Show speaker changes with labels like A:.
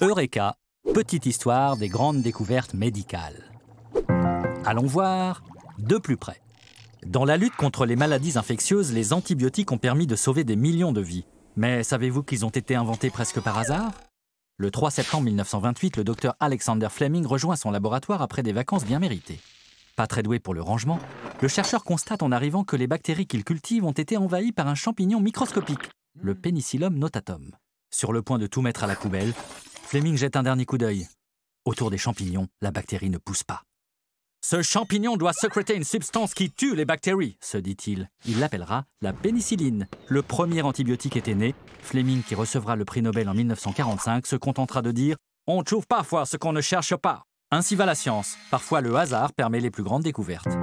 A: Eureka, petite histoire des grandes découvertes médicales. Allons voir de plus près. Dans la lutte contre les maladies infectieuses, les antibiotiques ont permis de sauver des millions de vies. Mais savez-vous qu'ils ont été inventés presque par hasard? Le 3 septembre 1928, le docteur Alexander Fleming rejoint son laboratoire après des vacances bien méritées. Pas très doué pour le rangement, le chercheur constate en arrivant que les bactéries qu'il cultive ont été envahies par un champignon microscopique, le Penicillium notatum. Sur le point de tout mettre à la poubelle, Fleming jette un dernier coup d'œil. Autour des champignons, la bactérie ne pousse pas. Ce champignon doit sécréter une substance qui tue les bactéries, se dit-il. Il l'appellera la pénicilline. Le premier antibiotique était né. Fleming, qui recevra le prix Nobel en 1945, se contentera de dire On trouve parfois ce qu'on ne cherche pas. Ainsi va la science. Parfois, le hasard permet les plus grandes découvertes.